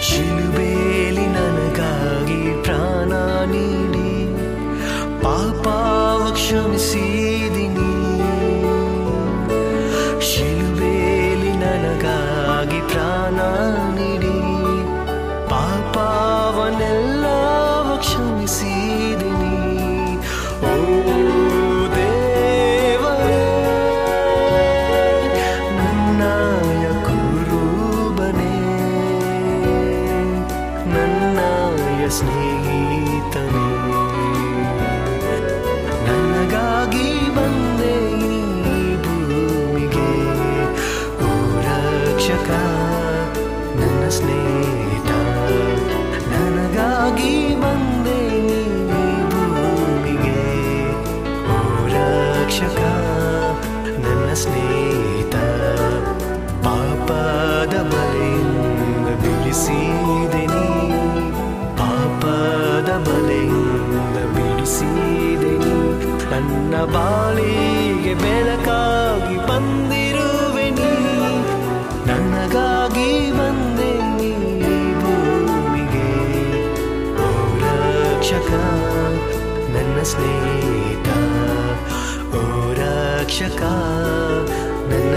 ಶಿಲುಬೇಲಿ ನನಗಾಗಿ ಪ್ರಾಣ ನೀಡಿ ಪಾಪವ ಕ್ಷಮಿಸಿದಿನಿ ಸ್ನೇಹಿತ ಪಾಪದ ಬಲೆಯಿಂದ ಬಿಡಿಸಿದೆ ನೀ ಪಾಪದ ಬಲೆಯಿಂದ ಬಿಡಿಸಿದೆ ನೀ ನನ್ನ ಬಾಳಿಗೆ ಬೆಳಕಾಗಿ ಬಂದಿರುವೆ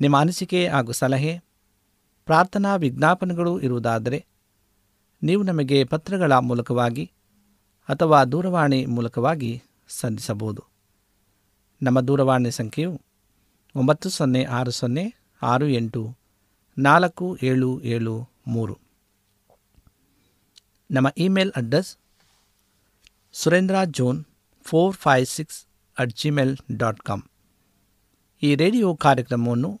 ನಿಮ್ಮ ಅನಿಸಿಕೆ ಹಾಗೂ ಸಲಹೆ, ಪ್ರಾರ್ಥನಾ ವಿಜ್ಞಾಪನೆಗಳು ಇರುವುದಾದರೆ ನೀವು ನಮಗೆ ಪತ್ರಗಳ ಮೂಲಕವಾಗಿ ಅಥವಾ ದೂರವಾಣಿ ಮೂಲಕವಾಗಿ ಸಂಧಿಸಬಹುದು ನಮ್ಮ ದೂರವಾಣಿ ಸಂಖ್ಯೆಯು ಒಂಬತ್ತು ಸೊನ್ನೆ ಆರು ಸೊನ್ನೆ ಆರು ಎಂಟು ನಾಲ್ಕು ಏಳು ಏಳು ಮೂರು. ನಮ್ಮ email address Surendra John four five six at Gmail dot com. ಈ ರೇಡಿಯೋ ಕಾರ್ಯಕ್ರಮವನ್ನು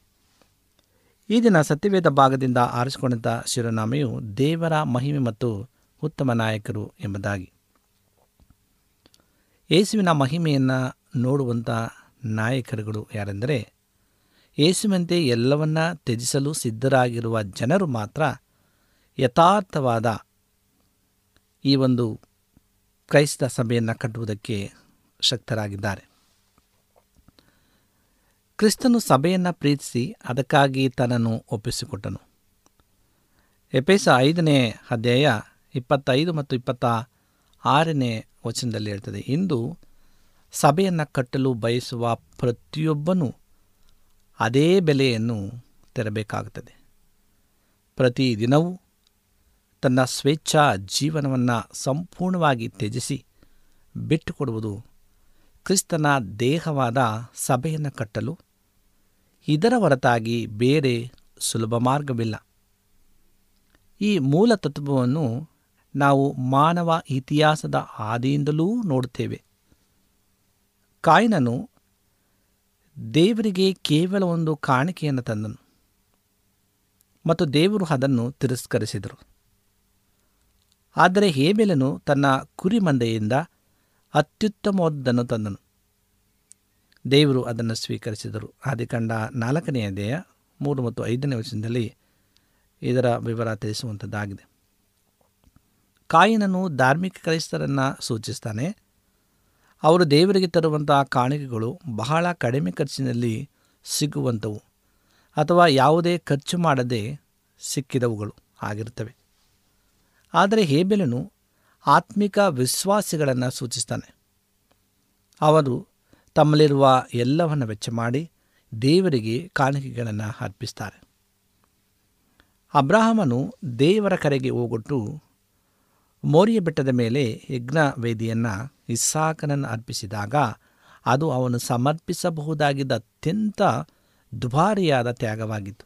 ಈ ದಿನ ಸತ್ಯವೇದ ಭಾಗದಿಂದ ಆರಿಸಿಕೊಂಡಂಥ ಶಿರೋನಾಮೆಯು ದೇವರ ಮಹಿಮೆ ಮತ್ತು ಉತ್ತಮ ನಾಯಕರು ಎಂಬುದಾಗಿ. ಯೇಸುವಿನ ಮಹಿಮೆಯನ್ನು ನೋಡುವಂಥ ನಾಯಕರುಗಳು ಯಾರೆಂದರೆ, ಯೇಸುವಂತೆ ಎಲ್ಲವನ್ನ ತ್ಯಜಿಸಲು ಸಿದ್ಧರಾಗಿರುವ ಜನರು ಮಾತ್ರ ಯಥಾರ್ಥವಾದ ಈ ಒಂದು ಕ್ರೈಸ್ತ ಸಭೆಯನ್ನು ಕಟ್ಟುವುದಕ್ಕೆ ಶಕ್ತರಾಗಿದ್ದಾರೆ. ಕ್ರಿಸ್ತನು ಸಭೆಯನ್ನು ಪ್ರೀತಿಸಿ ಅದಕ್ಕಾಗಿ ತನ್ನನ್ನು ಒಪ್ಪಿಸಿಕೊಟ್ಟನು. ಎಪೇಸ ಐದನೇ ಅಧ್ಯಾಯ ಇಪ್ಪತ್ತೈದು ಮತ್ತು ಇಪ್ಪತ್ತ ಆರನೇ ವಚನದಲ್ಲಿ ಹೇಳ್ತದೆ, ಇಂದು ಸಭೆಯನ್ನು ಕಟ್ಟಲು ಬಯಸುವ ಪ್ರತಿಯೊಬ್ಬನೂ ಅದೇ ಬೆಲೆಯನ್ನು ತೆರಬೇಕಾಗುತ್ತದೆ. ಪ್ರತಿದಿನವೂ ತನ್ನ ಸ್ವೇಚ್ಛಾ ಜೀವನವನ್ನು ಸಂಪೂರ್ಣವಾಗಿ ತ್ಯಜಿಸಿ ಬಿಟ್ಟುಕೊಡುವುದು ಕ್ರಿಸ್ತನ ದೇಹವಾದ ಸಭೆಯನ್ನು ಕಟ್ಟಲು ಇದರ ಹೊರತಾಗಿ ಬೇರೆ ಸುಲಭ ಮಾರ್ಗವಿಲ್ಲ. ಈ ಮೂಲ ತತ್ವವನ್ನು ನಾವು ಮಾನವ ಇತಿಹಾಸದ ಆದಿಯಿಂದಲೂ ನೋಡುತ್ತೇವೆ. ಕಾಯಿನನು ದೇವರಿಗೆ ಕೇವಲ ಒಂದು ಕಾಣಿಕೆಯನ್ನು ತಂದನು ಮತ್ತು ದೇವರು ಅದನ್ನು ತಿರಸ್ಕರಿಸಿದರು. ಆದರೆ ಹೇಬೆಲನು ತನ್ನ ಕುರಿಮಂದೆಯಿಂದ ಅತ್ಯುತ್ತಮವಾದದ್ದನ್ನು ತಂದನು. ದೇವರು ಅದನ್ನು ಸ್ವೀಕರಿಸಿದರು. ಆದಿಕಂಡ ನಾಲ್ಕನೆಯ ದೇಹ ಮೂರು ಮತ್ತು ಐದನೇ ವಚನದಲ್ಲಿ ಇದರ ವಿವರ ತಿಳಿಸುವಂಥದ್ದಾಗಿದೆ. ಕಾಯಿನನು ಧಾರ್ಮಿಕ ಕ್ರೈಸ್ತರನ್ನು ಸೂಚಿಸ್ತಾನೆ, ಅವರು ದೇವರಿಗೆ ತರುವಂತಹ ಕಾಣಿಕೆಗಳು ಬಹಳ ಕಡಿಮೆ ಖರ್ಚಿನಲ್ಲಿ ಸಿಗುವಂಥವು ಅಥವಾ ಯಾವುದೇ ಖರ್ಚು ಮಾಡದೆ ಸಿಕ್ಕಿದವುಗಳು ಆಗಿರುತ್ತವೆ. ಆದರೆ ಹೇಬೆಲನು ಆತ್ಮಿಕ ವಿಶ್ವಾಸಿಗಳನ್ನು ಸೂಚಿಸ್ತಾನೆ. ಅವರು ತಮ್ಮಲ್ಲಿರುವ ಎಲ್ಲವನ್ನು ವೆಚ್ಚ ಮಾಡಿ ದೇವರಿಗೆ ಕಾಣಿಕೆಗಳನ್ನು ಅರ್ಪಿಸ್ತಾರೆ. ಅಬ್ರಾಹಮನು ದೇವರ ಕರೆಗೆ ಹೋಗೊಟ್ಟು ಮೋರಿಯ ಬೆಟ್ಟದ ಮೇಲೆ ಯಜ್ಞ ವೇದಿಯನ್ನು ಇಸ್ಸಾಕನನ್ನು ಅರ್ಪಿಸಿದಾಗ ಅದು ಅವನು ಸಮರ್ಪಿಸಬಹುದಾಗಿದ್ದ ಅತ್ಯಂತ ದುಬಾರಿಯಾದ ತ್ಯಾಗವಾಗಿತ್ತು.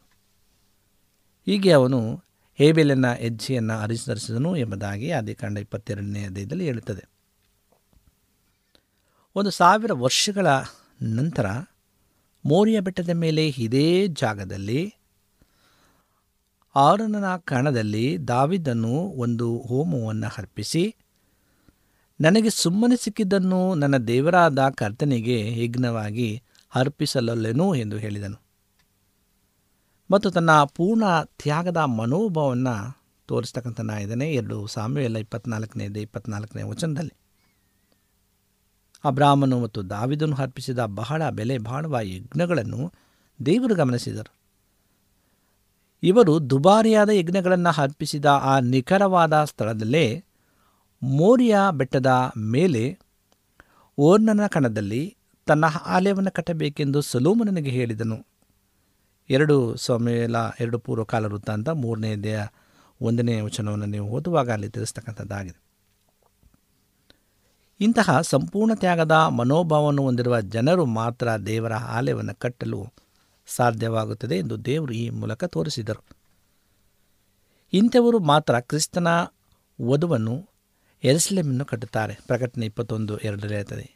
ಹೀಗೆ ಅವನು ಹೇಬೆಲನ ಹೆಜ್ಜೆಯನ್ನು ಅನುಸರಿಸಿದನು ಎಂಬುದಾಗಿ ಆದಿಕಾಂಡ ಇಪ್ಪತ್ತೆರಡನೇ ಅಧ್ಯಾಯದಲ್ಲಿ ಹೇಳುತ್ತದೆ. ಒಂದು ಸಾವಿರ ವರ್ಷಗಳ ನಂತರ ಮೋರಿಯ ಬೆಟ್ಟದ ಮೇಲೆ ಇದೇ ಜಾಗದಲ್ಲಿ, ಆರನನ ಕಣದಲ್ಲಿ ದಾವಿದನು ಒಂದು ಹೋಮವನ್ನು ಅರ್ಪಿಸಿ, ನನಗೆ ಸುಮ್ಮನೆ ಸಿಕ್ಕಿದ್ದನ್ನು ನನ್ನ ದೇವರಾದ ಕರ್ತನಿಗೆ ಯಜ್ಞವಾಗಿ ಅರ್ಪಿಸಲೊಲ್ಲೆನು ಎಂದು ಹೇಳಿದನು. ಮತ್ತು ತನ್ನ ಪೂರ್ಣ ತ್ಯಾಗದ ಮನೋಭಾವವನ್ನು ತೋರಿಸ್ತಕ್ಕಂಥನಾಗಿದ್ದಾನೆ ಎರಡು ಸಾಮ್ಯವೆಲ್ಲ ಇಪ್ಪತ್ನಾಲ್ಕನೇದು ಇಪ್ಪತ್ನಾಲ್ಕನೇ ವಚನದಲ್ಲಿ. ಅಬ್ರಾಹ್ಮನು ಮತ್ತು ದಾವಿದನು ಅರ್ಪಿಸಿದ ಬಹಳ ಬೆಲೆ ಬಾಳುವ ಯಜ್ಞಗಳನ್ನು ದೇವರು ಗಮನಿಸಿದರು. ಇವರು ದುಬಾರಿಯಾದ ಯಜ್ಞಗಳನ್ನು ಅರ್ಪಿಸಿದ ಆ ನಿಖರವಾದ ಸ್ಥಳದಲ್ಲೇ ಮೋರಿಯ ಬೆಟ್ಟದ ಮೇಲೆ ಓರ್ನನ ಕಣದಲ್ಲಿ ತನ್ನ ಆಲಯವನ್ನು ಕಟ್ಟಬೇಕೆಂದು ಸಲೂಮನನಿಗೆ ಹೇಳಿದನು. ಎರಡು ಸ್ವಾಮಿಯಲ ಎರಡು ಪೂರ್ವಕಾಲ ವೃತ್ತಾಂತ, ಮೂರನೇ ದೇಹ ಒಂದನೇ ವಚನವನ್ನು ನೀವು ಓದುವಾಗ ಅಲ್ಲಿ ತಿಳಿಸ್ತಕ್ಕಂಥದ್ದಾಗಿದೆ. ಇಂತಹ ಸಂಪೂರ್ಣ ತ್ಯಾಗದ ಮನೋಭಾವವನ್ನು ಹೊಂದಿರುವ ಜನರು ಮಾತ್ರ ದೇವರ ಆಲಯವನ್ನು ಕಟ್ಟಲು ಸಾಧ್ಯವಾಗುತ್ತದೆ ಎಂದು ದೇವರು ಈ ಮೂಲಕ ತೋರಿಸಿದರು. ಇಂಥವರು ಮಾತ್ರ ಕ್ರಿಸ್ತನ ವಧುವನ್ನು ಎರುಸಲೇಮನ್ನು ಕಟ್ಟುತ್ತಾರೆ. ಪ್ರಕಟಣೆ ಇಪ್ಪತ್ತೊಂದು ಎರಡರಲ್ಲಿ ಇರ್ತದೆ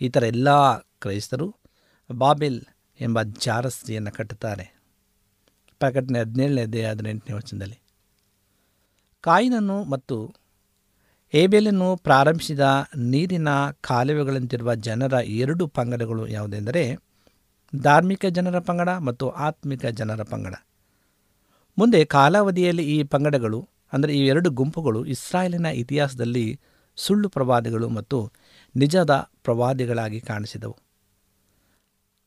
ಈ ಥರ ಎಲ್ಲ ಕ್ರೈಸ್ತರು ಬಾಬೆಲ್ ಎಂಬ ಜಾರಸ್ತಿಯನ್ನು ಕಟ್ಟುತ್ತಾರೆ. ಪ್ರಕಟಣೆ ಹದಿನೇಳನೇ ಅದೇ ಹದಿನೆಂಟನೇ ವಚನದಲ್ಲಿ, ಕಾಯಿನನ್ನು ಮತ್ತು ಏಬೇಲನ್ನು ಪ್ರಾರಂಭಿಸಿದ ನೀರಿನ ಕಾಲುವೆಗಳಂತಿರುವ ಜನರ ಎರಡು ಪಂಗಡಗಳು ಯಾವುದೆಂದರೆ ಧಾರ್ಮಿಕ ಜನರ ಪಂಗಡ ಮತ್ತು ಆತ್ಮಿಕ ಜನರ ಪಂಗಡ. ಮುಂದೆ ಕಾಲಾವಧಿಯಲ್ಲಿ ಈ ಪಂಗಡಗಳು, ಅಂದರೆ ಈ ಎರಡು ಗುಂಪುಗಳು ಇಸ್ರಾಯೇಲಿನ ಇತಿಹಾಸದಲ್ಲಿ ಸುಳ್ಳು ಪ್ರವಾದಿಗಳು ಮತ್ತು ನಿಜದ ಪ್ರವಾದಿಗಳಾಗಿ ಕಾಣಿಸಿದವು.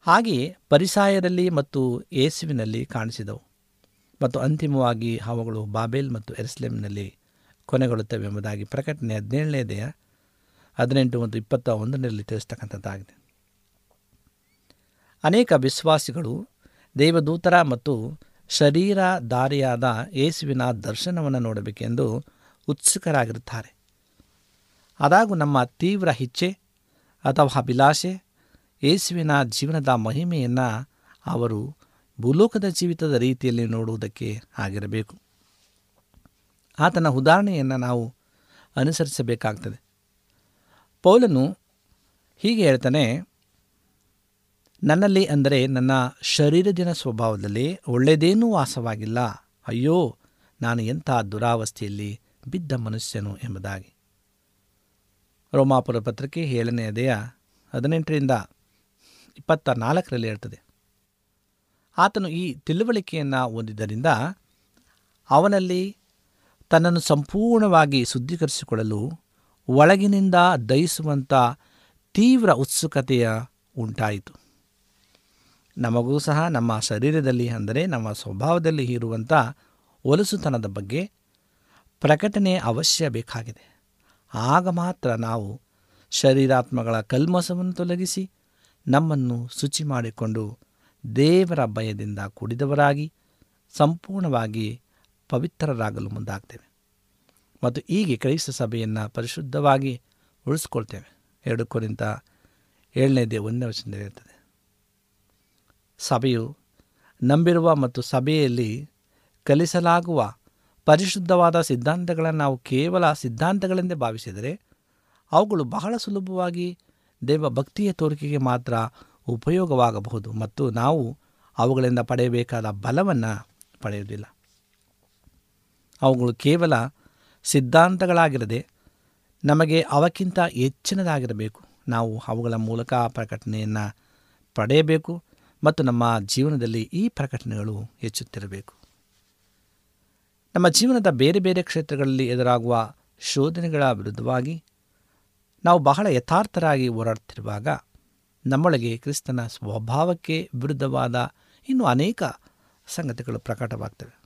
ಹಾಗೆಯೇ ಪರಿಸಾಯದಲ್ಲಿ ಮತ್ತು ಯೇಸುವಿನಲ್ಲಿ ಕಾಣಿಸಿದವು. ಮತ್ತು ಅಂತಿಮವಾಗಿ ಅವುಗಳು ಬಾಬೆಲ್ ಮತ್ತು ಎರುಸಲೇಮಿನಲ್ಲಿ ಕೊನೆಗೊಳ್ಳುತ್ತವೆ ಎಂಬುದಾಗಿ ಪ್ರಕಟಣೆ ಹದಿನೇಳನೇ ದೇಹ ಹದಿನೆಂಟು ಮತ್ತು ಇಪ್ಪತ್ತ ಒಂದರಲ್ಲಿ ತಿಳಿಸ್ತಕ್ಕಂಥದ್ದಾಗಿದೆ. ಅನೇಕ ವಿಶ್ವಾಸಿಗಳು ದೇವದೂತರ ಮತ್ತು ಶರೀರ ದಾರಿಯಾದ ಯೇಸುವಿನ ದರ್ಶನವನ್ನು ನೋಡಬೇಕೆಂದು ಉತ್ಸುಕರಾಗಿರುತ್ತಾರೆ. ಅದಾಗೂ ನಮ್ಮ ತೀವ್ರ ಇಚ್ಛೆ ಅಥವಾ ಅಭಿಲಾಷೆ ಯೇಸುವಿನ ಜೀವನದ ಮಹಿಮೆಯನ್ನು ಅವರು ಭೂಲೋಕದ ಜೀವಿತದ ರೀತಿಯಲ್ಲಿ ನೋಡುವುದಕ್ಕೆ ಆಗಿರಬೇಕು. ಆತನ ಉದಾಹರಣೆಯನ್ನು ನಾವು ಅನುಸರಿಸಬೇಕಾಗ್ತದೆ. ಪೌಲನು ಹೀಗೆ ಹೇಳ್ತಾನೆ, ನನ್ನಲ್ಲಿ ಅಂದರೆ ನನ್ನ ಶರೀರದಿನ ಸ್ವಭಾವದಲ್ಲಿ ಒಳ್ಳೆಯದೇನೂ ವಾಸವಾಗಿಲ್ಲ. ಅಯ್ಯೋ, ನಾನು ಎಂಥ ದುರಾವಸ್ಥೆಯಲ್ಲಿ ಬಿದ್ದ ಮನುಷ್ಯನು ಎಂಬುದಾಗಿ. ರೋಮಾಪುರ ಪತ್ರಿಕೆ ಏಳನೇ ಅದೆಯ ಹದಿನೆಂಟರಿಂದ ಇಪ್ಪತ್ತ ನಾಲ್ಕರಲ್ಲಿ ಹೇಳ್ತದೆ, ಆತನು ಈ ತಿಳುವಳಿಕೆಯನ್ನು ಹೊಂದಿದ್ದರಿಂದ ಅವನಲ್ಲಿ ತನ್ನನ್ನು ಸಂಪೂರ್ಣವಾಗಿ ಶುದ್ಧೀಕರಿಸಿಕೊಳ್ಳಲು ಒಳಗಿನಿಂದ ದಯಿಸುವಂಥ ತೀವ್ರ ಉತ್ಸುಕತೆಯ ಉಂಟಾಯಿತು. ನಮಗೂ ಸಹ ನಮ್ಮ ಶರೀರದಲ್ಲಿ ಅಂದರೆ ನಮ್ಮ ಸ್ವಭಾವದಲ್ಲಿ ಇರುವಂಥ ಒಲಸುತನದ ಬಗ್ಗೆ ಪ್ರಕಟಣೆ ಅವಶ್ಯ ಬೇಕಾಗಿದೆ. ಆಗ ಮಾತ್ರ ನಾವು ಶರೀರಾತ್ಮಗಳ ಕಲ್ಮಸವನ್ನು ತೊಲಗಿಸಿ ನಮ್ಮನ್ನು ಶುಚಿ ಮಾಡಿಕೊಂಡು ದೇವರ ಭಯದಿಂದ ಕೂಡಿದವರಾಗಿ ಸಂಪೂರ್ಣವಾಗಿ ಪವಿತ್ರರಾಗಲು ಮುಂದಾಗ್ತೇವೆ. ಮತ್ತು ಹೀಗೆ ಕ್ರೈಸ್ತ ಸಭೆಯನ್ನು ಪರಿಶುದ್ಧವಾಗಿ ಉಳಿಸ್ಕೊಳ್ತೇವೆ. ಎರಡು ಕುರಿತ ಏಳನೇದೇ ಒಂದನೇ ವಚನದಲ್ಲಿ ಇರ್ತದೆ ಸಭೆಯು ನಂಬಿರುವ ಮತ್ತು ಸಭೆಯಲ್ಲಿ ಕಲಿಸಲಾಗುವ ಪರಿಶುದ್ಧವಾದ ಸಿದ್ಧಾಂತಗಳನ್ನು ನಾವು ಕೇವಲ ಸಿದ್ಧಾಂತಗಳೆಂದೇ ಭಾವಿಸಿದರೆ ಅವುಗಳು ಬಹಳ ಸುಲಭವಾಗಿ ದೇವ ಭಕ್ತಿಯ ತೋರಿಕೆಗೆ ಮಾತ್ರ ಉಪಯೋಗವಾಗಬಹುದು ಮತ್ತು ನಾವು ಅವುಗಳಿಂದ ಪಡೆಯಬೇಕಾದ ಬಲವನ್ನು ಪಡೆಯುವುದಿಲ್ಲ. ಅವುಗಳು ಕೇವಲ ಸಿದ್ಧಾಂತಗಳಾಗಿರದೆ ನಮಗೆ ಅವಕ್ಕಿಂತ ಹೆಚ್ಚಿನದಾಗಿರಬೇಕು. ನಾವು ಅವುಗಳ ಮೂಲಕ ಪ್ರಕಟಣೆಯನ್ನು ಪಡೆಯಬೇಕು ಮತ್ತು ನಮ್ಮ ಜೀವನದಲ್ಲಿ ಈ ಪ್ರಕಟಣೆಗಳು ಹೆಚ್ಚುತ್ತಿರಬೇಕು. ನಮ್ಮ ಜೀವನದ ಬೇರೆ ಬೇರೆ ಕ್ಷೇತ್ರಗಳಲ್ಲಿ ಎದುರಾಗುವ ಶೋಧನೆಗಳ ವಿರುದ್ಧವಾಗಿ ನಾವು ಬಹಳ ಯಥಾರ್ಥರಾಗಿ ಹೋರಾಡ್ತಿರುವಾಗ ನಮ್ಮೊಳಗೆ ಕ್ರಿಸ್ತನ ಸ್ವಭಾವಕ್ಕೆ ವಿರುದ್ಧವಾದ ಇನ್ನೂ ಅನೇಕ ಸಂಗತಿಗಳು ಪ್ರಕಟವಾಗ್ತವೆ.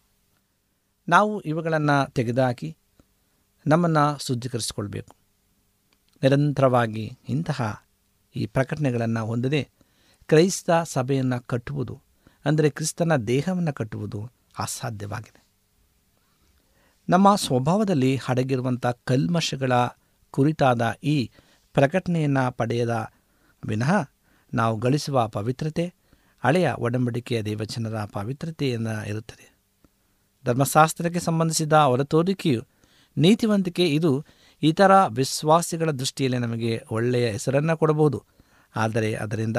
ನಾವು ಇವುಗಳನ್ನು ತೆಗೆದುಹಾಕಿ ನಮ್ಮನ್ನು ಶುದ್ಧೀಕರಿಸಿಕೊಳ್ಬೇಕು. ನಿರಂತರವಾಗಿ ಇಂತಹ ಈ ಪ್ರಕಟಣೆಗಳನ್ನು ಹೊಂದದೆ ಕ್ರೈಸ್ತ ಸಭೆಯನ್ನು ಕಟ್ಟುವುದು, ಅಂದರೆ ಕ್ರಿಸ್ತನ ದೇಹವನ್ನು ಕಟ್ಟುವುದು ಅಸಾಧ್ಯವಾಗಿದೆ. ನಮ್ಮ ಸ್ವಭಾವದಲ್ಲಿ ಹಡಗಿರುವಂಥ ಕಲ್ಮಶಗಳ ಕುರಿತಾದ ಈ ಪ್ರಕಟಣೆಯನ್ನು ಪಡೆಯದ ವಿನಃ ನಾವು ಗಳಿಸುವ ಪವಿತ್ರತೆ, ಹಳೆಯ ಒಡಂಬಡಿಕೆಯ ದೇವಚನರ ಪವಿತ್ರತೆಯನ್ನು ಇರುತ್ತದೆ. ಧರ್ಮಶಾಸ್ತ್ರಕ್ಕೆ ಸಂಬಂಧಿಸಿದ ಹೊರತೋರಿಕೆಯು ನೀತಿವಂತಿಕೆ. ಇದು ಇತರ ವಿಶ್ವಾಸಿಗಳ ದೃಷ್ಟಿಯಲ್ಲಿ ನಮಗೆ ಒಳ್ಳೆಯ ಹೆಸರನ್ನು ಕೊಡಬಹುದು. ಆದರೆ ಅದರಿಂದ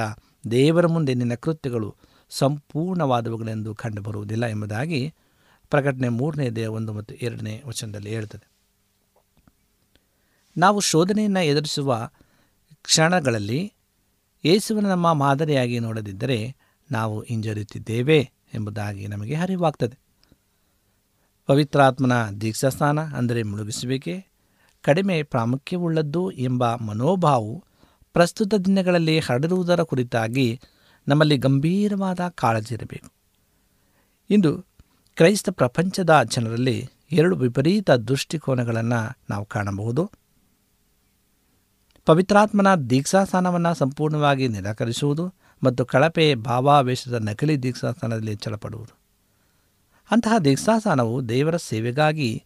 ದೇವರ ಮುಂದೆ ನಿನ್ನ ಕೃತ್ಯಗಳು ಸಂಪೂರ್ಣವಾದವುಗಳೆಂದು ಕಂಡುಬರುವುದಿಲ್ಲ ಎಂಬುದಾಗಿ ಪ್ರಕಟಣೆ ಮೂರನೇ ದೇಹ ಒಂದು ಮತ್ತು ಎರಡನೇ ವಚನದಲ್ಲಿ ಹೇಳುತ್ತದೆ ನಾವು ಶೋಧನೆಯನ್ನು ಎದುರಿಸುವ ಕ್ಷಣಗಳಲ್ಲಿ ಯೇಸುವನ್ನು ನಮ್ಮ ಮಾದರಿಯಾಗಿ ನೋಡದಿದ್ದರೆ ನಾವು ಹಿಂಜರಿಯುತ್ತಿದ್ದೇವೆ ಎಂಬುದಾಗಿ ನಮಗೆ ಅರಿವಾಗ್ತದೆ. ಪವಿತ್ರಾತ್ಮನ ದೀಕ್ಷಾಸ್ನಾನ ಅಂದರೆ ಮುಳುಗಿಸುವಿಕೆ, ಕಡಿಮೆ ಪ್ರಾಮುಖ್ಯವುಳ್ಳದ್ದು ಎಂಬ ಮನೋಭಾವವು ಪ್ರಸ್ತುತ ದಿನಗಳಲ್ಲಿ ಹರಡಿರುವುದರ ಕುರಿತಾಗಿ ನಮ್ಮಲ್ಲಿ ಗಂಭೀರವಾದ ಕಾಳಜಿ ಇರಬೇಕು. ಇಂದು ಕ್ರೈಸ್ತ ಪ್ರಪಂಚದ ಜನರಲ್ಲಿ ಎರಡು ವಿಪರೀತ ದೃಷ್ಟಿಕೋನಗಳನ್ನು ನಾವು ಕಾಣಬಹುದು. ಪವಿತ್ರಾತ್ಮನ ದೀಕ್ಷಾಸ್ಥಾನವನ್ನು ಸಂಪೂರ್ಣವಾಗಿ ನಿರಾಕರಿಸುವುದು ಮತ್ತು ಕಳಪೆ ಭಾವಾವೇಶದ ನಕಲಿ ದೀಕ್ಷಾಸ್ಥಾನದಲ್ಲಿ ಹೆಚ್ಚಳಪಡುವುದು ಅಂತಹ ದೀಕ್ಷಾಸ್ಥಾನವು ದೇವರ ಸೇವೆಗಾಗಿ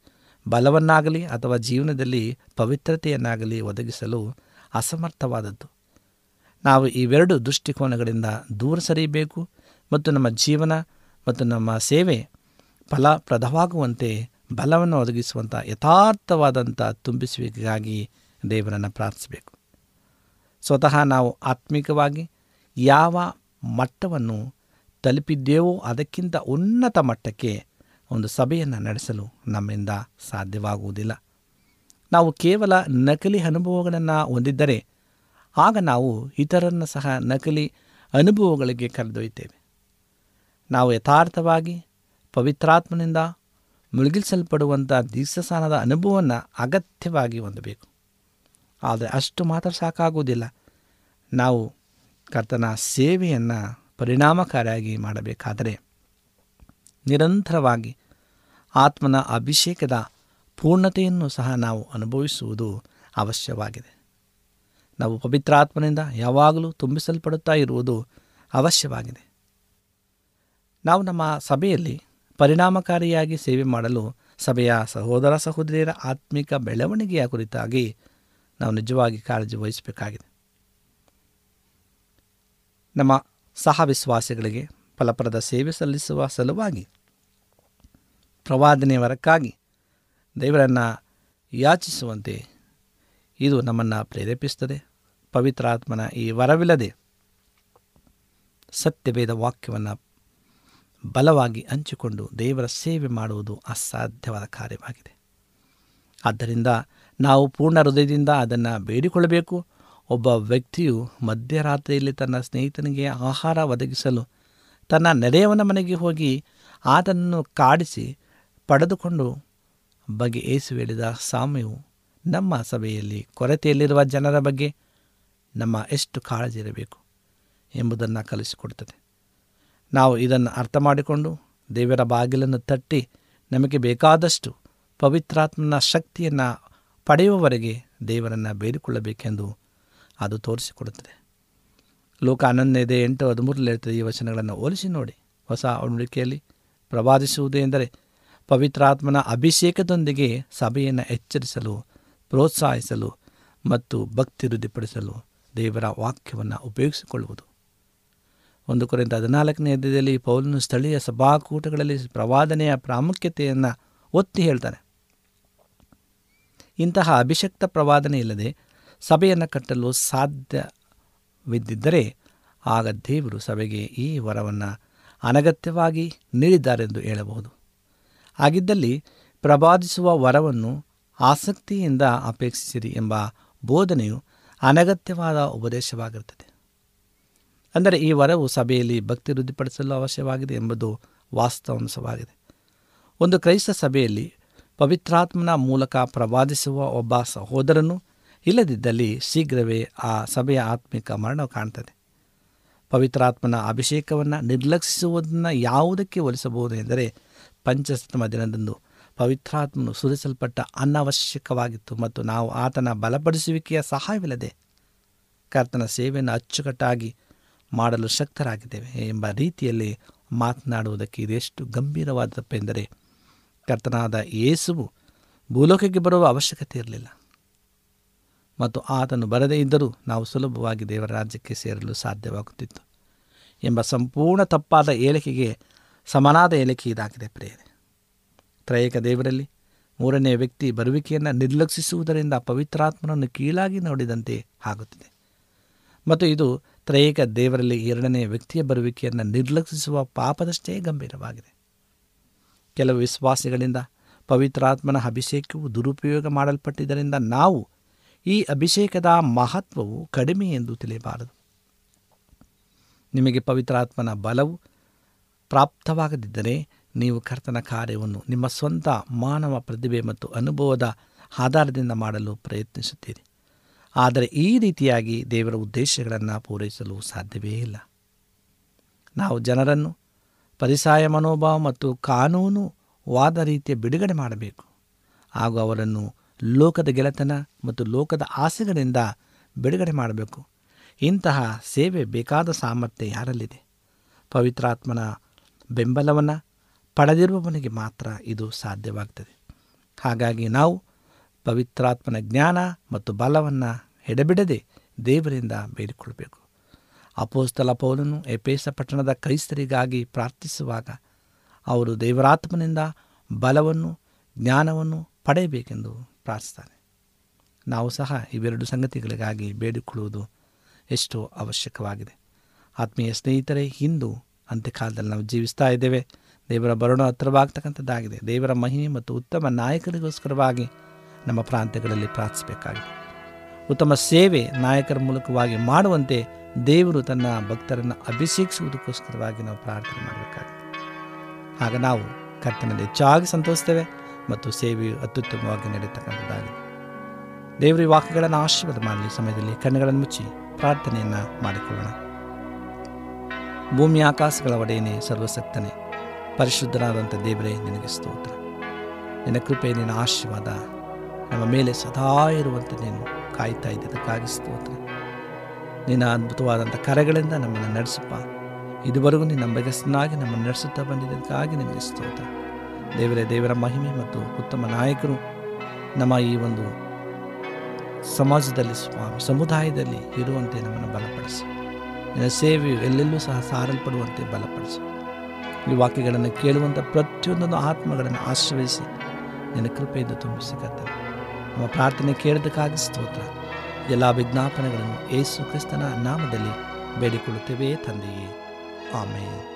ಬಲವನ್ನಾಗಲಿ ಅಥವಾ ಜೀವನದಲ್ಲಿ ಪವಿತ್ರತೆಯನ್ನಾಗಲಿ ಒದಗಿಸಲು ಅಸಮರ್ಥವಾದದ್ದು. ನಾವು ಇವೆರಡು ದೃಷ್ಟಿಕೋನಗಳಿಂದ ದೂರ ಸರಿಯಬೇಕು ಮತ್ತು ನಮ್ಮ ಜೀವನ ಮತ್ತು ನಮ್ಮ ಸೇವೆ ಫಲಪ್ರದವಾಗುವಂತೆ ಬಲವನ್ನು ಒದಗಿಸುವಂಥ ಯಥಾರ್ಥವಾದಂಥ ತುಂಬಿಸುವಿಕೆಗಾಗಿ ದೇವರನ್ನು ಪ್ರಾರ್ಥಿಸಬೇಕು. ಸ್ವತಃ ನಾವು ಆತ್ಮಿಕವಾಗಿ ಯಾವ ಮಟ್ಟವನ್ನು ತಲುಪಿದ್ದೇವೋ ಅದಕ್ಕಿಂತ ಉನ್ನತ ಮಟ್ಟಕ್ಕೆ ಒಂದು ಸಭೆಯನ್ನು ನಡೆಸಲು ನಮ್ಮಿಂದ ಸಾಧ್ಯವಾಗುವುದಿಲ್ಲ. ನಾವು ಕೇವಲ ನಕಲಿ ಅನುಭವಗಳನ್ನು ಹೊಂದಿದ್ದರೆ ಆಗ ನಾವು ಇತರರನ್ನು ಸಹ ನಕಲಿ ಅನುಭವಗಳಿಗೆ ಕರೆದೊಯ್ತೇವೆ ನಾವು ಯಥಾರ್ಥವಾಗಿ ಪವಿತ್ರಾತ್ಮನಿಂದ ಮುಳುಗಿಸಲ್ಪಡುವಂಥ ದೀರ್ಘಸ್ಥಾನದ ಅನುಭವವನ್ನು ಅಗತ್ಯವಾಗಿ ಹೊಂದಬೇಕು. ಆದರೆ ಅಷ್ಟು ಮಾತ್ರ ಸಾಕಾಗುವುದಿಲ್ಲ. ನಾವು ಕರ್ತನ ಸೇವೆಯನ್ನು ಪರಿಣಾಮಕಾರಿಯಾಗಿ ಮಾಡಬೇಕಾದರೆ ನಿರಂತರವಾಗಿ ಆತ್ಮನ ಅಭಿಷೇಕದ ಪೂರ್ಣತೆಯನ್ನು ಸಹ ನಾವು ಅನುಭವಿಸುವುದು ಅವಶ್ಯವಾಗಿದೆ. ನಾವು ಪವಿತ್ರಾತ್ಮನಿಂದ ಯಾವಾಗಲೂ ತುಂಬಿಸಲ್ಪಡುತ್ತಾ ಇರುವುದು ಅವಶ್ಯವಾಗಿದೆ. ನಾವು ನಮ್ಮ ಸಭೆಯಲ್ಲಿ ಪರಿಣಾಮಕಾರಿಯಾಗಿ ಸೇವೆ ಮಾಡಲು ಸಭೆಯ ಸಹೋದರ ಸಹೋದರಿಯರ ಆತ್ಮಿಕ ಬೆಳವಣಿಗೆಯ ಕುರಿತಾಗಿ ನಾವು ನಿಜವಾಗಿ ಕಾಳಜಿ ವಹಿಸಬೇಕಾಗಿದೆ. ನಮ್ಮ ಸಹ ವಿಶ್ವಾಸಿಗಳಿಗೆ ಫಲಪ್ರದ ಸೇವೆ ಸಲ್ಲಿಸುವ ಸಲುವಾಗಿ ಪ್ರವಾದನೆ ವರಕ್ಕಾಗಿ ದೇವರನ್ನು ಯಾಚಿಸುವಂತೆ ಇದು ನಮ್ಮನ್ನು ಪ್ರೇರೇಪಿಸುತ್ತದೆ. ಪವಿತ್ರಾತ್ಮನ ಈ ವರವಿಲ್ಲದೆ ಸತ್ಯವೇದ ವಾಕ್ಯವನ್ನು ಬಲವಾಗಿ ಹಂಚಿಕೊಂಡು ದೇವರ ಸೇವೆ ಮಾಡುವುದು ಅಸಾಧ್ಯವಾದ ಕಾರ್ಯವಾಗಿದೆ. ಆದ್ದರಿಂದ ನಾವು ಪೂರ್ಣ ಹೃದಯದಿಂದ ಅದನ್ನು ಬೇಡಿಕೊಳ್ಳಬೇಕು. ಒಬ್ಬ ವ್ಯಕ್ತಿಯು ಮಧ್ಯರಾತ್ರಿಯಲ್ಲಿ ತನ್ನ ಸ್ನೇಹಿತನಿಗೆ ಆಹಾರ ಒದಗಿಸಲು ತನ್ನ ನೆರೆಯವನ ಮನೆಗೆ ಹೋಗಿ ಆತನನ್ನು ಕಾಡಿಸಿ ಪಡೆದುಕೊಂಡು ಬಗೆ ಏಸು ಹೇಳಿದ ಸಾಮ್ಯವು ನಮ್ಮ ಸಭೆಯಲ್ಲಿ ಕೊರತೆಯಲ್ಲಿರುವ ಜನರ ಬಗ್ಗೆ ನಮ್ಮ ಎಷ್ಟು ಕಾಳಜಿ ಇರಬೇಕು ಎಂಬುದನ್ನು ಕಲಿಸಿಕೊಡ್ತದೆ ನಾವು ಇದನ್ನು ಅರ್ಥ ಮಾಡಿಕೊಂಡು ದೇವರ ಬಾಗಿಲನ್ನು ತಟ್ಟಿ ನಮಗೆ ಬೇಕಾದಷ್ಟು ಪವಿತ್ರಾತ್ಮನ ಶಕ್ತಿಯನ್ನು ಪಡೆಯುವವರೆಗೆ ದೇವರನ್ನು ಬೇಡಿಕೊಳ್ಳಬೇಕೆಂದು ಅದು ತೋರಿಸಿಕೊಡುತ್ತದೆ. ಲೋಕ ಹನ್ನೊಂದನೇದೆ ಎಂಟು, ಹದಿಮೂರರಲ್ಲಿ ಹೇಳ್ತದೆ ಈ ವಚನಗಳನ್ನು ಹೋಲಿಸಿ ನೋಡಿ. ಹೊಸ ಅವಳಿಕೆಯಲ್ಲಿ ಪ್ರವಾದಿಸುವುದು ಎಂದರೆ ಪವಿತ್ರಾತ್ಮನ ಅಭಿಷೇಕದೊಂದಿಗೆ ಸಭೆಯನ್ನು ಎಚ್ಚರಿಸಲು, ಪ್ರೋತ್ಸಾಹಿಸಲು ಮತ್ತು ಭಕ್ತಿ ವೃದ್ಧಿಪಡಿಸಲು ದೇವರ ವಾಕ್ಯವನ್ನು ಉಪಯೋಗಿಸಿಕೊಳ್ಳುವುದು. ಒಂದು ಕುರಿತ ಹದಿನಾಲ್ಕನೇ ಅಧ್ಯಾಯದಲ್ಲಿ ಪೌಲನು ಸ್ಥಳೀಯ ಸಭಾಕೂಟಗಳಲ್ಲಿ ಪ್ರವಾದನೆಯ ಪ್ರಾಮುಖ್ಯತೆಯನ್ನು ಒತ್ತಿ ಹೇಳ್ತಾನೆ. ಇಂತಹ ಅಭಿಷಕ್ತ ಪ್ರವಾದನೆ ಇಲ್ಲದೆ ಸಭೆಯನ್ನು ಕಟ್ಟಲು ಸಾಧ್ಯವಿದ್ದಿದ್ದರೆ ಆಗ ದೇವರು ಸಭೆಗೆ ಈ ವರವನ್ನು ಅನಗತ್ಯವಾಗಿ ನೀಡಿದ್ದಾರೆಂದು ಹೇಳಬಹುದು. ಹಾಗಿದ್ದಲ್ಲಿ ಪ್ರವಾದಿಸುವ ವರವನ್ನು ಆಸಕ್ತಿಯಿಂದ ಅಪೇಕ್ಷಿಸಿರಿ ಎಂಬ ಬೋಧನೆಯು ಅನಗತ್ಯವಾದ ಉಪದೇಶವಾಗಿರುತ್ತದೆ. ಅಂದರೆ ಈ ವರವು ಸಭೆಯಲ್ಲಿ ಭಕ್ತಿ ವೃದ್ಧಿಪಡಿಸಲು ಅವಶ್ಯವಾಗಿದೆ ಎಂಬುದು ವಾಸ್ತವಾಂಶವಾಗಿದೆ ಒಂದು ಕ್ರೈಸ್ತ ಸಭೆಯಲ್ಲಿ ಪವಿತ್ರಾತ್ಮನ ಮೂಲಕ ಪ್ರವಾದಿಸುವ ಒಬ್ಬ ಸಹೋದರನು ಇಲ್ಲದಿದ್ದಲ್ಲಿ ಶೀಘ್ರವೇ ಆ ಸಭೆಯ ಆತ್ಮಿಕ ಮರಣ ಕಾಣ್ತದೆ. ಪವಿತ್ರಾತ್ಮನ ಅಭಿಷೇಕವನ್ನು ನಿರ್ಲಕ್ಷಿಸುವುದನ್ನು ಯಾವುದಕ್ಕೆ ಹೋಲಿಸಬಹುದು ಎಂದರೆ ಪಂಚಸ್ತಮ ದಿನದಂದು ಪವಿತ್ರಾತ್ಮನು ಸುರಿಸಲ್ಪಟ್ಟ ಅನಾವಶ್ಯಕವಾಗಿತ್ತು ಮತ್ತು ನಾವು ಆತನ ಬಲಪಡಿಸುವಿಕೆಯ ಸಹಾಯವಿಲ್ಲದೆ ಕರ್ತನ ಸೇವೆಯನ್ನು ಅಚ್ಚುಕಟ್ಟಾಗಿ ಮಾಡಲು ಶಕ್ತರಾಗಿದ್ದೇವೆ ಎಂಬ ರೀತಿಯಲ್ಲಿ ಮಾತನಾಡುವುದಕ್ಕೆ ಇದೆಷ್ಟು ಗಂಭೀರವಾದ ತಪ್ಪೆಂದರೆ ಕರ್ತನಾದ ಯೇಸುವು ಭೂಲೋಕಕ್ಕೆ ಬರುವ ಅವಶ್ಯಕತೆ ಇರಲಿಲ್ಲ. ಮತ್ತು ಆತನು ಬರದೇ ಇದ್ದರೂ ನಾವು ಸುಲಭವಾಗಿ ದೇವರ ರಾಜ್ಯಕ್ಕೆ ಸೇರಲು ಸಾಧ್ಯವಾಗುತ್ತಿತ್ತು ಎಂಬ ಸಂಪೂರ್ಣ ತಪ್ಪಾದ ಏಳಿಕೆಗೆ ಸಮನಾದ ಏಳಿಕೆ ಇದಾಗಿದೆ ಪ್ರೇರೆ ತ್ರಯೇಕ ದೇವರಲ್ಲಿ ಮೂರನೇ ವ್ಯಕ್ತಿ ಬರುವಿಕೆಯನ್ನು ನಿರ್ಲಕ್ಷಿಸುವುದರಿಂದ ಪವಿತ್ರಾತ್ಮನನ್ನು ಕೀಳಾಗಿ ನೋಡಿದಂತೆ ಆಗುತ್ತಿದೆ. ಮತ್ತು ಇದು ತ್ರಯೇಕ ದೇವರಲ್ಲಿ ಎರಡನೇ ವ್ಯಕ್ತಿಯ ಬರುವಿಕೆಯನ್ನು ನಿರ್ಲಕ್ಷಿಸುವ ಪಾಪದಷ್ಟೇ ಗಂಭೀರವಾಗಿದೆ. ಕೆಲವು ವಿಶ್ವಾಸಿಗಳಿಂದ ಪವಿತ್ರಾತ್ಮನ ಅಭಿಷೇಕವು ದುರುಪಯೋಗ ಮಾಡಲ್ಪಟ್ಟಿದ್ದರಿಂದ ನಾವು ಈ ಅಭಿಷೇಕದ ಮಹತ್ವವು ಕಡಿಮೆ ಎಂದು ತಿಳಿಯಬಾರದು. ನಿಮಗೆ ಪವಿತ್ರಾತ್ಮನ ಬಲವು ಪ್ರಾಪ್ತವಾಗದಿದ್ದರೆ ನೀವು ಕರ್ತನ ಕಾರ್ಯವನ್ನು ನಿಮ್ಮ ಸ್ವಂತ ಮಾನವ ಪ್ರತಿಭೆ ಮತ್ತು ಅನುಭವದ ಆಧಾರದಿಂದ ಮಾಡಲು ಪ್ರಯತ್ನಿಸುತ್ತೀರಿ. ಆದರೆ ಈ ರೀತಿಯಾಗಿ ದೇವರ ಉದ್ದೇಶಗಳನ್ನು ಪೂರೈಸಲು ಸಾಧ್ಯವೇ ಇಲ್ಲ. ನಾವು ಜನರನ್ನು ಪರಿಸಾಯ ಮನೋಭಾವ ಮತ್ತು ಕಾನೂನು ವಾದ ರೀತಿಯ ಬಿಡುಗಡೆ ಮಾಡಬೇಕು. ಹಾಗೂ ಅವರನ್ನು ಲೋಕದ ಗೆಳೆತನ ಮತ್ತು ಲೋಕದ ಆಸೆಗಳಿಂದ ಬಿಡುಗಡೆ ಮಾಡಬೇಕು. ಇಂತಹ ಸೇವೆ ಬೇಕಾದ ಸಾಮರ್ಥ್ಯ ಯಾರಲ್ಲಿದೆ? ಪವಿತ್ರಾತ್ಮನ ಬೆಂಬಲವನ್ನು ಪಡೆದಿರುವವನಿಗೆ ಮಾತ್ರ ಇದು ಸಾಧ್ಯವಾಗ್ತದೆ. ಹಾಗಾಗಿ ನಾವು ಪವಿತ್ರಾತ್ಮನ ಜ್ಞಾನ ಮತ್ತು ಬಲವನ್ನು ಎಡೆಬಿಡದೆ ದೇವರಿಂದ ಬೇಡಿಕೊಳ್ಳಬೇಕು. ಅಪೋಸ್ತಲ ಪೌಲನು ಎಪೇಸ ಪಟ್ಟಣದ ಕ್ರೈಸ್ತರಿಗಾಗಿ ಪ್ರಾರ್ಥಿಸುವಾಗ ಅವರು ದೇವರಾತ್ಮನಿಂದ ಬಲವನ್ನು, ಜ್ಞಾನವನ್ನು ಪಡೆಯಬೇಕೆಂದು ಪ್ರಾರ್ಥಿಸ್ತಾನೆ. ನಾವು ಸಹ ಇವೆರಡು ಸಂಗತಿಗಳಿಗಾಗಿ ಬೇಡಿಕೊಳ್ಳುವುದು ಎಷ್ಟು ಅವಶ್ಯಕವಾಗಿದೆ. ಆತ್ಮೀಯ ಸ್ನೇಹಿತರೇ, ಇಂದು ಅಂತ್ಯಕಾಲದಲ್ಲಿ ನಾವು ಜೀವಿಸ್ತಾ ಇದ್ದೇವೆ. ದೇವರ ಬರೋಣ ಹತ್ತಿರವಾಗ್ತಕ್ಕಂಥದ್ದಾಗಿದೆ. ದೇವರ ಮಹಿಮೆ ಮತ್ತು ಉತ್ತಮ ನಾಯಕರಿಗೋಸ್ಕರವಾಗಿ ನಮ್ಮ ಪ್ರಾಂತ್ಯಗಳಲ್ಲಿ ಪ್ರಾರ್ಥಿಸಬೇಕಾಗಿದೆ. ಉತ್ತಮ ಸೇವೆ ನಾಯಕರ ಮೂಲಕವಾಗಿ ಮಾಡುವಂತೆ ದೇವರು ತನ್ನ ಭಕ್ತರನ್ನು ಅಭಿಷೇಕಿಸುವುದಕ್ಕೋಸ್ಕರವಾಗಿ ನಾವು ಪ್ರಾರ್ಥನೆ ಮಾಡಬೇಕಾಗಿದೆ. ಆಗ ನಾವು ಕರ್ತನಲ್ಲಿ ಹೆಚ್ಚಾಗಿ ಸಂತೋಷಿಸ್ತೇವೆ ಮತ್ತು ಸೇವೆಯು ಅತ್ಯುತ್ತಮವಾಗಿ ನಡೀತಕ್ಕಂಥದ್ದಾಗಿದೆ ದೇವರ ವಾಕ್ಯಗಳನ್ನು ಆಶೀರ್ವಾದ ಮಾಡಲಿ. ಸಮಯದಲ್ಲಿ ಕಣ್ಣುಗಳನ್ನು ಮುಚ್ಚಿ ಪ್ರಾರ್ಥನೆಯನ್ನು ಮಾಡಿಕೊಳ್ಳೋಣ. ಭೂಮಿ ಆಕಾಶಗಳ ಒಡೆಯನೇ, ಸರ್ವಸಕ್ತನೇ ಪರಿಶುದ್ಧನಾದಂಥ ದೇವರೇ, ನಿನಗೆ ಸ್ತೋತ್ರ. ನಿನ್ನ ಕೃಪೆ, ನಿನ್ನ ಆಶೀರ್ವಾದ ನಮ್ಮ ಮೇಲೆ ಸದಾ ಇರುವಂತೆ ನೀನು ಕಾಯ್ತಾ ಇದ್ದದಕ್ಕಾಗಿ ಸ್ತೋತ್ರ. ನಿನ್ನ ಅದ್ಭುತವಾದಂಥ ಕರೆಗಳಿಂದ ನಮ್ಮನ್ನು ನಡೆಸಪ್ಪ. ಇದುವರೆಗೂ ನಿನ್ನ ಬಗೆಸನ್ನಾಗಿ ನಮ್ಮನ್ನು ನಡೆಸುತ್ತಾ ಬಂದಿದ್ದಕ್ಕಾಗಿ ನಿನಗೆ ಸ್ತೋತ್ರ. ದೇವರೇ, ದೇವರ ಮಹಿಮೆ ಮತ್ತು ಉತ್ತಮ ನಾಯಕರು ನಮ್ಮ ಈ ಒಂದು ಸಮಾಜದಲ್ಲಿ ಸ್ವಾಮಿ ಸಮುದಾಯದಲ್ಲಿ ಇರುವಂತೆ ನಮ್ಮನ್ನು ಬಲಪಡಿಸಿ. ನಿನ್ನ ಸೇವೆಯು ಎಲ್ಲೆಲ್ಲೂ ಸಹ ಸಾರಲ್ಪಡುವಂತೆ ಬಲಪಡಿಸಿ. ಈ ವಾಕ್ಯಗಳನ್ನು ಕೇಳುವಂಥ ಪ್ರತಿಯೊಂದೊಂದು ಆತ್ಮಗಳನ್ನು ಆಶ್ರಯಿಸಿ ನಿನ್ನ ಕೃಪೆಯಿಂದ ತುಂಬಿಸಿ ಕರ್ತನೆ. ನಮ್ಮ ಪ್ರಾರ್ಥನೆ ಕೇಳೋದಕ್ಕಾಗಿ ಸ್ತೋತ್ರ. ಎಲ್ಲ ವಿಜ್ಞಾಪನೆಗಳನ್ನು ಯೇಸು ಕ್ರಿಸ್ತನ ನಾಮದಲ್ಲಿ ಬೇಡಿಕೊಳ್ಳುತ್ತೇವೆ ತಂದೆಯೇ. ಆಮೇಲೆ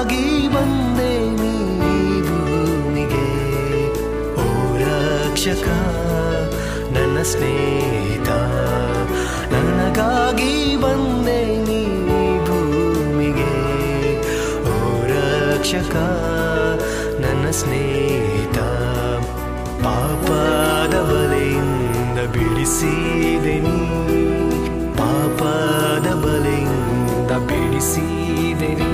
ನನಗಾಗಿ ಬಂದೆ ನೀ ಭೂಮಿಗೆ ಓ ನನ್ನ ಸ್ನೇಹಿತ, ನನಗಾಗಿ ಬಂದೆ ನೀ ಭೂಮಿಗೆ. ಓ ನನ್ನ ಸ್ನೇಹಿತ, ಪಾಪದ ಬಲೆಯಿಂದ ಬಿಡಿಸಿದೆ ನೀ. ಪಾಪದ ಬಲೆಯಿಂದ ಬಿಡಿಸಿದೆ ನೀ.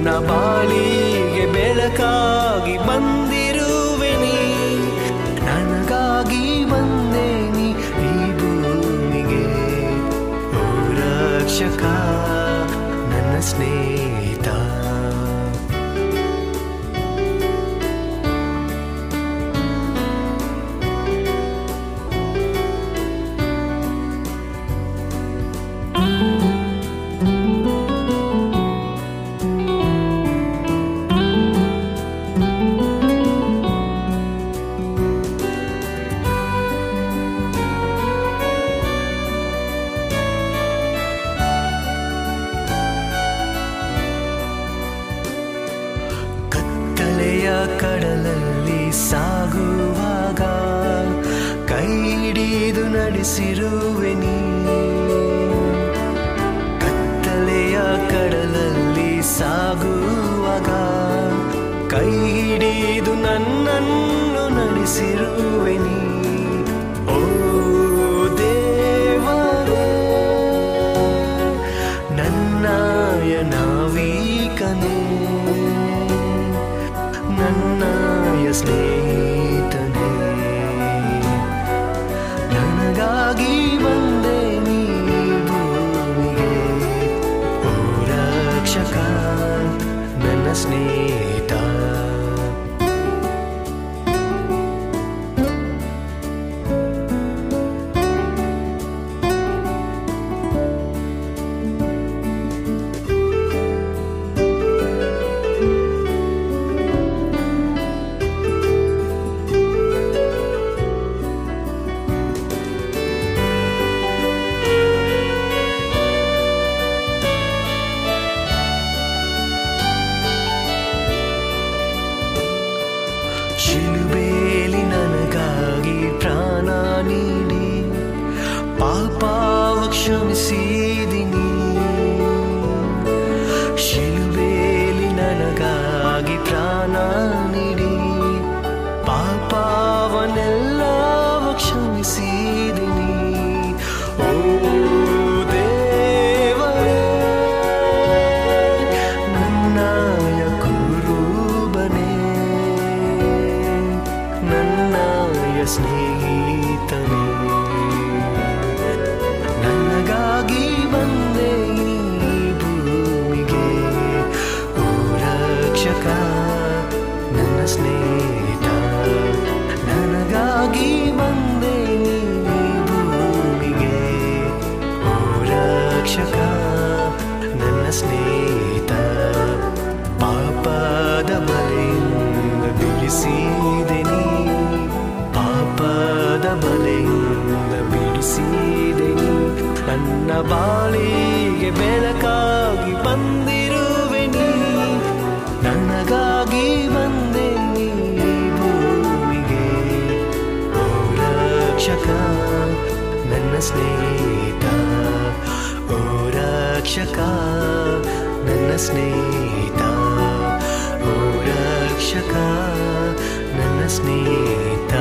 ನನ್ನ ಬಾಳಿಗೆ ಬೆಳಕಾಗಿ ಬಂದಿರುವೆ ನೀ ನನಗಾಗಿ ಬಂದೆ ಈ ಭೂಮಿಗೆ. ಓ ರಕ್ಷಕ ನನ್ನ ಸ್ನೇಹಿತ ನಾವೀಕನೇ ನನ್ನಾಯ ಸ್ನೇಹಿತನೇ see ಬಲೆಯಿಂದ ಬಿಡಿಸಿದೆ ನೀ ಪಾಪದ ಬಲೆಯಿಂದ ಬಿಡಿಸಿದೆನಿ. ನನ್ನ ಬಾಳಿಗೆ ಬೆಳಕಾಗಿ ಬಂದಿರುವೆನಿ. ನನಗಾಗಿ ಬಂದೆ ನೀ ಭೂಮಿಗೆ. ಓ ರಕ್ಷಕ, ನನ್ನ ಸ್ನೇಹಿತ. ಓ ರಕ್ಷಕ, ನನ್ನ ಸ್ನೇಹಿತ. ಓ ರಕ್ಷಕ ನನ್ನ ಸ್ನೇಹಿತ.